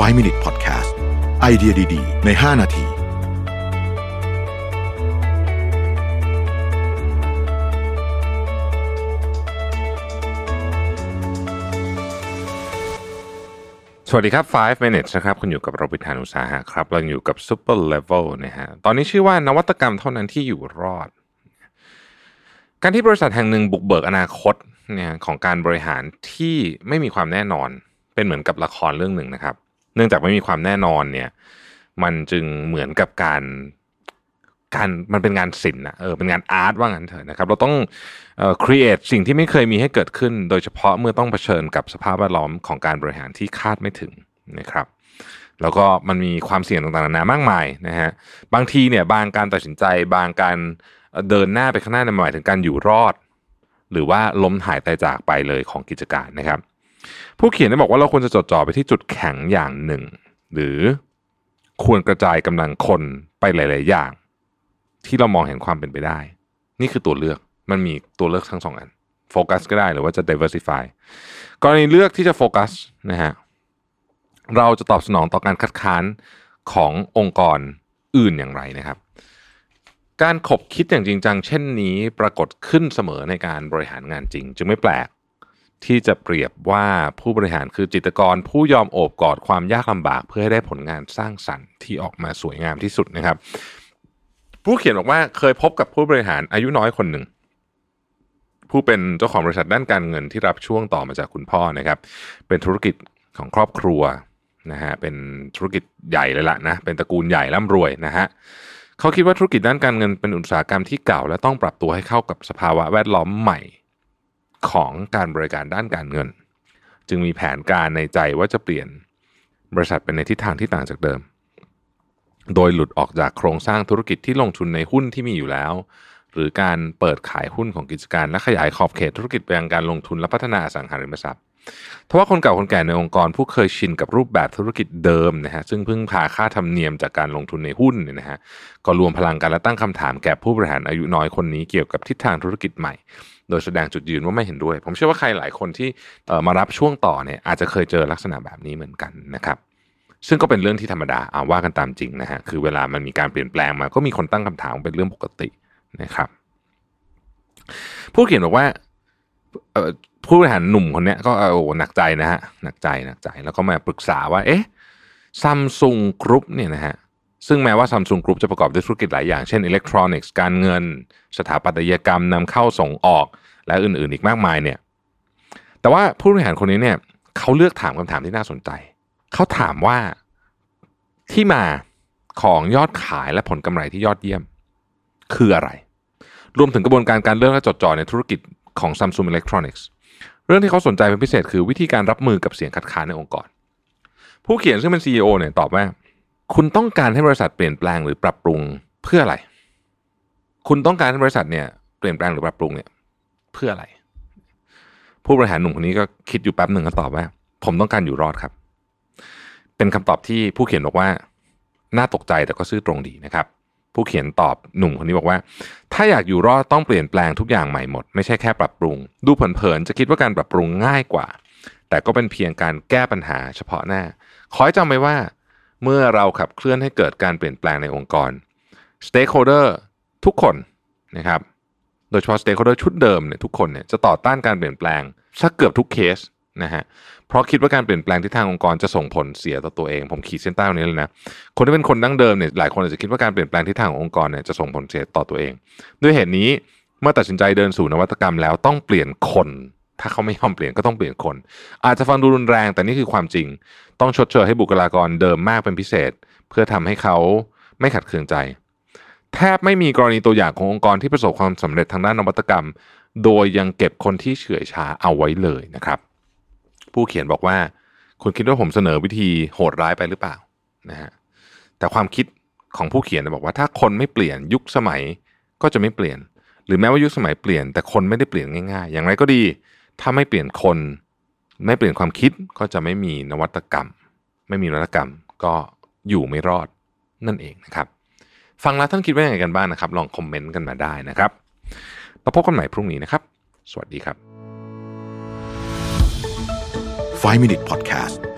5 Minute Podcast ไอเดียดี ๆ ใน 5 นาทีสวัสดีครับ 5 minutes นะครับ คุณอยู่กับเราพิธานอุสาหะครับ เราอยู่กับ super level นะฮะ ตอนนี้ชื่อว่านวัตกรรมเท่านั้นที่อยู่รอด การที่บริษัทแห่งหนึ่งบุกเบิกอนาคตเนี่ยของการบริหารที่ไม่มีความแน่นอน เป็นเหมือนกับละครเรื่องหนึ่งนะครับ เนื่องจากไม่มีความแน่นอนเนี่ย มันจึงเหมือนกับการการมันเป็นงานศิลป์นะเออเป็นงานอาร์ตว่างั้นเถอะนะครับ เราต้องเอ่อ create สิ่งที่ไม่เคยมีให้เกิดขึ้น โดยเฉพาะเมื่อต้องเผชิญกับสภาพแวดล้อมของการบริหารที่คาดไม่ถึงนะครับ แล้วก็มันมีความเสี่ยงต่างๆนานามากมายนะฮะบางทีเนี่ยบางการตัดสินใจ บางการเดินหน้าไปข้างหน้าในหมายถึงการอยู่รอด หรือว่าล้มหายตายจากไปเลยของกิจการนะครับ ผู้เขียนได้บอกว่าเราควรจะจดจ่อไปที่จุดแข็งอย่างหนึ่ง หรือควรกระจายกำลังคนไปหลาย ๆ อย่าง ที่เรามองเห็นความเป็นไปได้ นี่คือตัวเลือกมันมีตัวเลือกทั้งสองอันโฟกัสก็ได้หรือว่าจะ diversify กรณีเลือกที่จะโฟกัสนะฮะเราจะตอบสนองต่อการคัดค้านขององค์กรอื่นอย่างไรนะครับ การขบคิดอย่างจริงจังเช่นนี้ปรากฏขึ้นเสมอในการบริหารงานจริง จึงไม่แปลก ที่จะเปรียบว่าผู้บริหารคือจิตกรผู้ยอมโอบกอดความยากลำบาก เพื่อให้ได้ผลงานสร้างสรรค์ที่ออกมาสวยงามที่สุดนะครับ ผู้เขียนบอกว่าเคยพบกับผู้บริหารอายุน้อยคนหนึ่งผู้เป็นเจ้าของบริษัทด้านการเงินที่รับช่วงต่อมาจากคุณพ่อนะครับ เป็นธุรกิจของครอบครัวนะฮะเป็นธุรกิจใหญ่เลยล่ะนะเป็นตระกูลใหญ่ร่ำรวยนะฮะเขาคิดว่าธุรกิจด้านการเงินเป็นอุตสาหกรรมที่เก่า และต้องปรับตัวให้เข้ากับสภาวะแวดล้อมใหม่ ของการบริการด้านการเงิน จึงมีแผนการในใจว่าจะเปลี่ยนบริษัทเป็นในทิศทางที่ต่างจากเดิม โดยหลุดออกจากโครงสร้างธุรกิจที่ลงทุนในหุ้นที่มีอยู่แล้ว หรือการเปิดขายหุ้นของกิจการและขยายขอบเขตธุรกิจไปยังการลงทุนและพัฒนาอสังหาริมทรัพย์ ทว่าคนเก่าคนแก่ในองค์กร ผู้เคยชินกับรูปแบบธุรกิจเดิมนะฮะซึ่งพึ่งพาค่าธรรมเนียมจากการลงทุนในหุ้นเนี่ยนะฮะก็รวมพลังกันและตั้งคำถามแก่ผู้บริหารอายุน้อยคนนี้เกี่ยวกับทิศทางธุรกิจใหม่ โดยแสดงจุดยืนว่าไม่เห็นด้วย ผมเชื่อว่าใครหลายคนที่เออมารับช่วงต่อเนี่ยอาจจะเคยเจอลักษณะแบบนี้เหมือนกันนะครับซึ่งก็เป็นเรื่องที่ธรรมดาเอาว่ากันตามจริงนะฮะคือเวลามันมีการเปลี่ยนแปลงมาก็มีคนตั้งคำถามเป็นเรื่องปกตินะครับผู้เขียนบอกว่า ผู้บริหารหนุ่มคนนี้ก็เออโอ้หนักใจนะฮะหนักใจหนักใจแล้วก็มาปรึกษาว่า เอ๊ะ Samsung Group เนี่ยนะฮะซึ่งแม้ว่า Samsung Group จะประกอบด้วยธุรกิจหลายอย่างเช่นอิเล็กทรอนิกส์การเงิน สถาปัตยกรรมนำเข้าส่งออกและอื่นๆ อีกมากมายเนี่ย แต่ว่าผู้บริหารคนนี้เนี่ยเขาเลือกถามคำถามที่น่าสนใจ เขาถามว่าที่มาของยอดขายและผลกำไรที่ยอดเยี่ยม คืออะไร รวมถึงกระบวนการการเลือกและจดจ่อในธุรกิจ ของ Samsung Electronics เรื่องที่เขาสนใจเป็นพิเศษคือวิธีการรับมือกับเสียงคัดค้านในองค์กร ผู้เขียนซึ่งเป็น CEO เนี่ยตอบว่า คุณต้องการให้บริษัทเปลี่ยนแปลงหรือปรับปรุงเพื่ออะไร คุณต้องการให้บริษัทเนี่ยเปลี่ยนแปลงหรือปรับปรุงเนี่ยเพื่ออะไร ผู้บริหารหนุ่มคนนี้ก็คิดอยู่แป๊บหนึ่งก็ตอบว่า ผมต้องการอยู่รอดครับ เป็นคำตอบที่ผู้เขียนบอกว่าน่าตกใจแต่ก็ซื่อตรงดีนะครับ ผู้เขียนตอบหนุ่มคนนี้บอกว่า ถ้าอยากอยู่รอดต้องเปลี่ยนแปลงทุกอย่างใหม่หมด ไม่ใช่แค่ปรับปรุง ดูเผินๆจะคิดว่าการปรับปรุงง่ายกว่า แต่ก็เป็นเพียงการแก้ปัญหาเฉพาะหน้า ขอให้จำไว้ว่า เมื่อเราขับเคลื่อนให้เกิดการเปลี่ยนแปลงในองค์กร stakeholder ทุกคนนะครับโดยเฉพาะ stakeholder ชุดเดิมเนี่ยทุกคนเนี่ยจะต่อต้านการเปลี่ยนแปลงสักเกือบทุกเคส นะฮะเพราะคิดว่าการเปลี่ยนแปลงที่ทางองค์กรจะส่งผลเสียต่อตัวเองผมขีดเส้นใต้ตรงนี้เลยนะคนที่เป็นคนดั้งเดิมเนี่ยหลายคนอาจจะคิดว่าการเปลี่ยนแปลงที่ทางขององค์กรเนี่ยจะส่งผลเสียต่อตัวเอง ด้วยเหตุนี้เมื่อตัดสินใจเดินสู่นวัตกรรมแล้วต้องเปลี่ยนคน ถ้าเขาไม่ยอมเปลี่ยนก็ต้องเปลี่ยนคน อาจจะฟังดูรุนแรงแต่นี่คือความจริง ต้องชดเชยให้บุคลากรเดิมมากเป็นพิเศษ เพื่อทำให้เขาไม่ขัดเคืองใจ แทบไม่มีกรณีตัวอย่างขององค์กรที่ประสบความสำเร็จทางด้านนวัตกรรม โดยยังเก็บคนที่เฉื่อยชาเอาไว้เลยนะครับ ผู้เขียนบอกว่า คุณคิดว่าผมเสนอวิธีโหดร้ายไปหรือเปล่านะฮะแต่ความคิดของผู้เขียนบอกว่าถ้าคนไม่เปลี่ยนยุคสมัยก็จะไม่เปลี่ยน หรือแม้ว่ายุคสมัยเปลี่ยนแต่คนไม่ได้เปลี่ยนง่าย ๆ อย่างไรก็ดี ถ้าไม่เปลี่ยนคน ไม่เปลี่ยนความคิดก็จะไม่มีนวัตกรรม ไม่มีนวัตกรรมก็อยู่ไม่รอดนั่นเองนะครับ ฟังแล้วท่านคิดว่าอย่างไรกันบ้างนะครับ ลองคอมเมนต์กันมาได้นะครับแล้วพบกันใหม่พรุ่งนี้นะครับ สวัสดีครับ 5 Minute Podcast